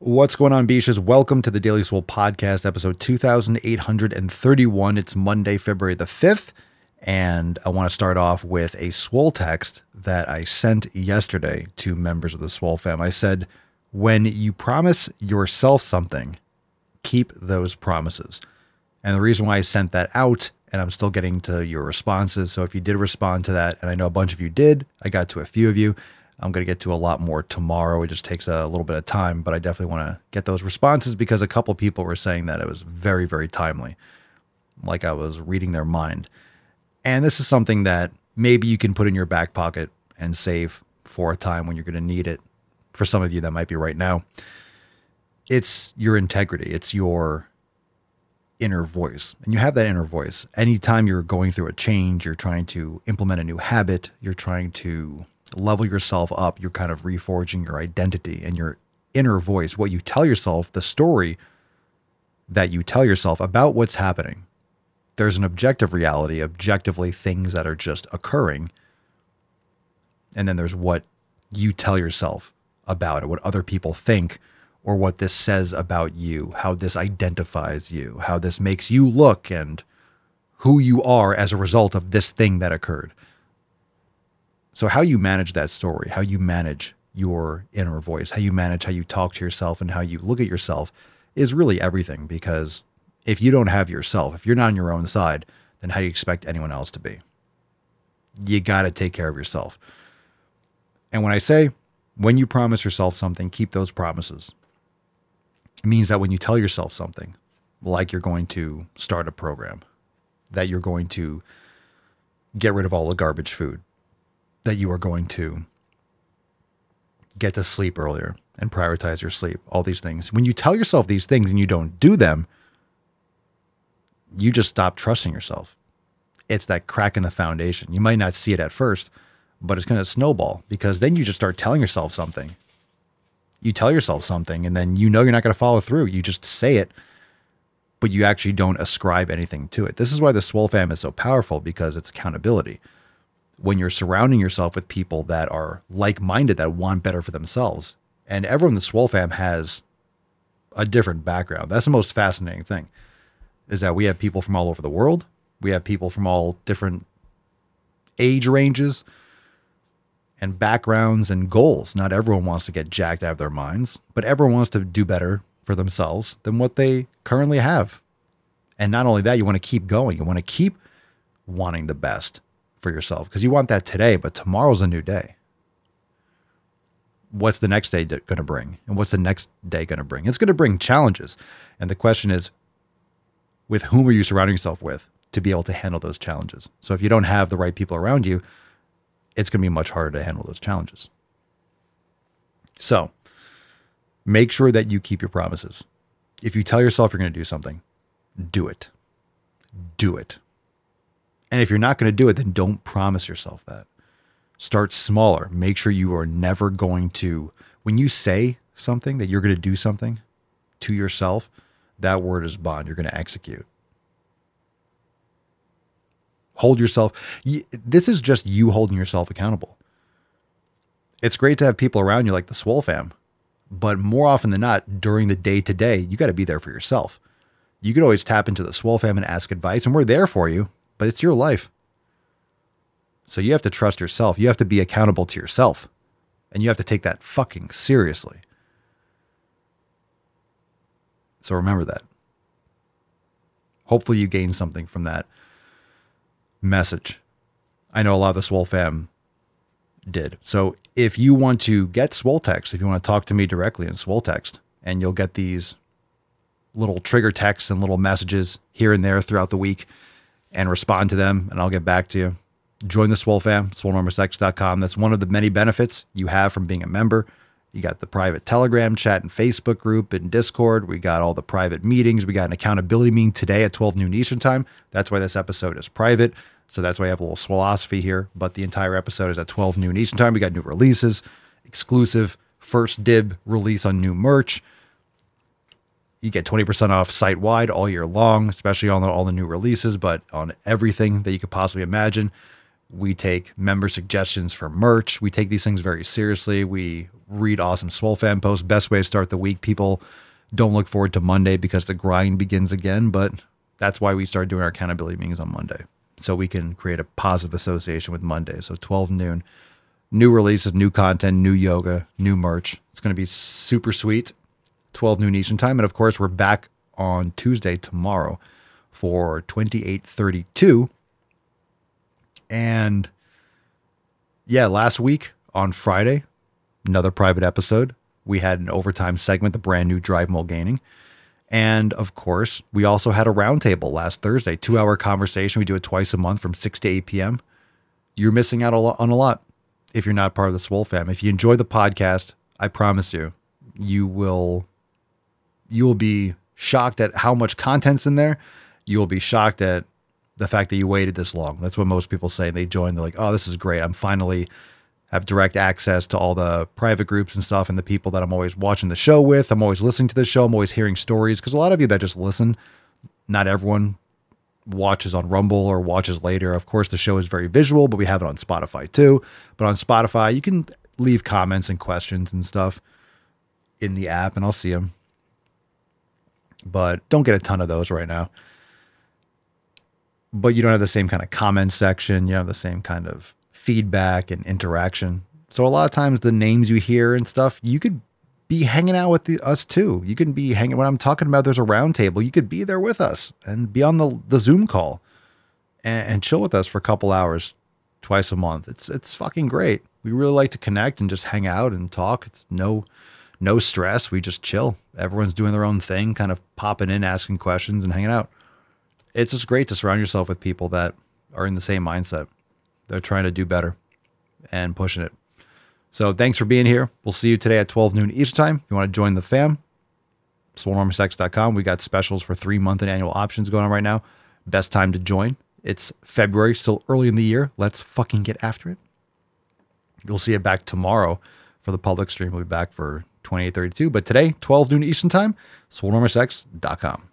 What's going on, Beaches? Welcome to the Daily Swole Podcast, episode 2831. It's Monday, February the 5th, and I want to start off with a Swole text that I sent yesterday to members of the Swole fam. I said, When you promise yourself something, keep those promises. And the reason why I sent that out, and I'm still getting to your responses. So if you did respond to that, and I know a bunch of you did, I got to a few of you. I'm going to get to a lot more tomorrow. It just takes a little bit of time, but I definitely want to get those responses because a couple people were saying that it was very, very timely, like I was reading their mind. And this is something that maybe you can put in your back pocket and save for a time when you're going to need it. For some of you, that might be right now. It's your integrity, it's your inner voice. And you have that inner voice. Anytime you're going through a change, you're trying to implement a new habit, you're trying to level yourself up, you're kind of reforging your identity and your inner voice, what you tell yourself, the story that you tell yourself about what's happening. There's an objective reality, objectively things that are just occurring. And then there's what you tell yourself about it, what other people think, or what this says about you, how this identifies you, how this makes you look, and who you are as a result of this thing that occurred. So, how you manage that story, how you manage your inner voice, how you manage how you talk to yourself, and how you look at yourself is really everything. Because if you don't have yourself, if you're not on your own side, then how do you expect anyone else to be? You got to take care of yourself. And when I say, when you promise yourself something, keep those promises. It means that when you tell yourself something, like you're going to start a program, that you're going to get rid of all the garbage food, that you are going to get to sleep earlier and prioritize your sleep, all these things. When you tell yourself these things and you don't do them, you just stop trusting yourself. It's that crack in the foundation. You might not see it at first, but it's going to snowball because then you just start telling yourself something. You tell yourself something and then you know you're not going to follow through. You just say it, but you actually don't ascribe anything to it. This is why the Swole fam is so powerful because it's accountability when you're surrounding yourself with people that are like-minded that want better for themselves. And everyone in the swole fam has a different background. That's the most fascinating thing is that we have people from all over the world. We have people from all different age ranges and backgrounds and goals. Not everyone wants to get jacked out of their minds but everyone wants to do better for themselves than what they currently have. And not only that you want to keep going. You want to keep wanting the best for yourself because you want that today, but tomorrow's a new day. What's the next day going to bring? And what's the next day going to bring? It's going to bring challenges. And the question is, with whom are you surrounding yourself with to be able to handle those challenges? So if you don't have the right people around you, it's going to be much harder to handle those challenges. So make sure that you keep your promises. If you tell yourself you're going to do something, do it. Do it. And if you're not going to do it, then don't promise yourself that. Start smaller. Make sure you are never going to, when you say something that you're going to do something to yourself, that word is bond. You're going to execute. Hold yourself. This is just you holding yourself accountable. It's great to have people around you like the Swole fam, but more often than not, during the day to day, you got to be there for yourself. You could always tap into the Swole fam and ask advice, and we're there for you but it's your life. So you have to trust yourself. You have to be accountable to yourself. And you have to take that fucking seriously. So remember that. Hopefully you gain something from that message. I know a lot of the Swole fam did. So if you want to get Swole text, if you want to talk to me directly in Swole text, and you'll get these little trigger texts and little messages here and there throughout the week and respond to them, and I'll get back to you. Join the Swole fam, swolenormousx.com. That's one of the many benefits you have from being a member. You got the private Telegram chat and Facebook group and Discord. We got all the private meetings. We got an accountability meeting today at 12 noon Eastern time. That's why this episode is private. So that's why I have a little philosophy here. But the entire episode is at 12 noon Eastern time. We got new releases, exclusive first dib release on new merch you get 20% off site wide all year long, especially on the, all the new releases, but on everything that you could possibly imagine. We take member suggestions for merch. We take these things very seriously. We read awesome Swole fam posts. Best way to start the week. People don't look forward to Monday because the grind begins again, but that's why we start doing our accountability meetings on Monday. So we can create a positive association with Monday. So 12 noon, new releases, new content, new yoga, new merch. It's going to be super sweet. 12 noon Eastern time. And of course, we're back on Tuesday tomorrow for 2832. And yeah, last week on Friday, another private episode. We had an overtime segment, the brand new Drive Mulgaining. And of course, we also had a roundtable last Thursday, two hour conversation. We do it twice a month from 6 to 8 p.m. You're missing out on a lot if you're not part of the Swole fam. If you enjoy the podcast, I promise you, you will you will be shocked at how much content's in there. You will be shocked at the fact that you waited this long. That's what most people say. They join, they're like, oh, this is great. I'm finally have direct access to all the private groups and stuff and the people that I'm always watching the show with. I'm always listening to the show. I'm always hearing stories because a lot of you that just listen, not everyone watches on Rumble or watches later. Of course, the show is very visual, but we have it on Spotify too. But on Spotify, you can leave comments and questions and stuff in the app and I'll see them. But don't get a ton of those right now. But you don't have the same kind of comment section. You don't have the same kind of feedback and interaction. So a lot of times the names you hear and stuff, you could be hanging out with the, us too. You can be hanging when I'm talking about there's a round table, you could be there with us and be on the, the Zoom call and, and chill with us for a couple hours twice a month. It's it's fucking great. We really like to connect and just hang out and talk. It's no no stress. We just chill. Everyone's doing their own thing, kind of popping in, asking questions and hanging out. It's just great to surround yourself with people that are in the same mindset. They're trying to do better and pushing it. So thanks for being here. We'll see you today at 12 noon Eastern time. If you want to join the fam, swolenormousx.com. We got specials for three month and annual options going on right now. Best time to join. It's February, still early in the year. Let's fucking get after it. You'll see it back tomorrow for the public stream. We'll be back for 2832. But today, 12 noon Eastern time, swolenormousx.com.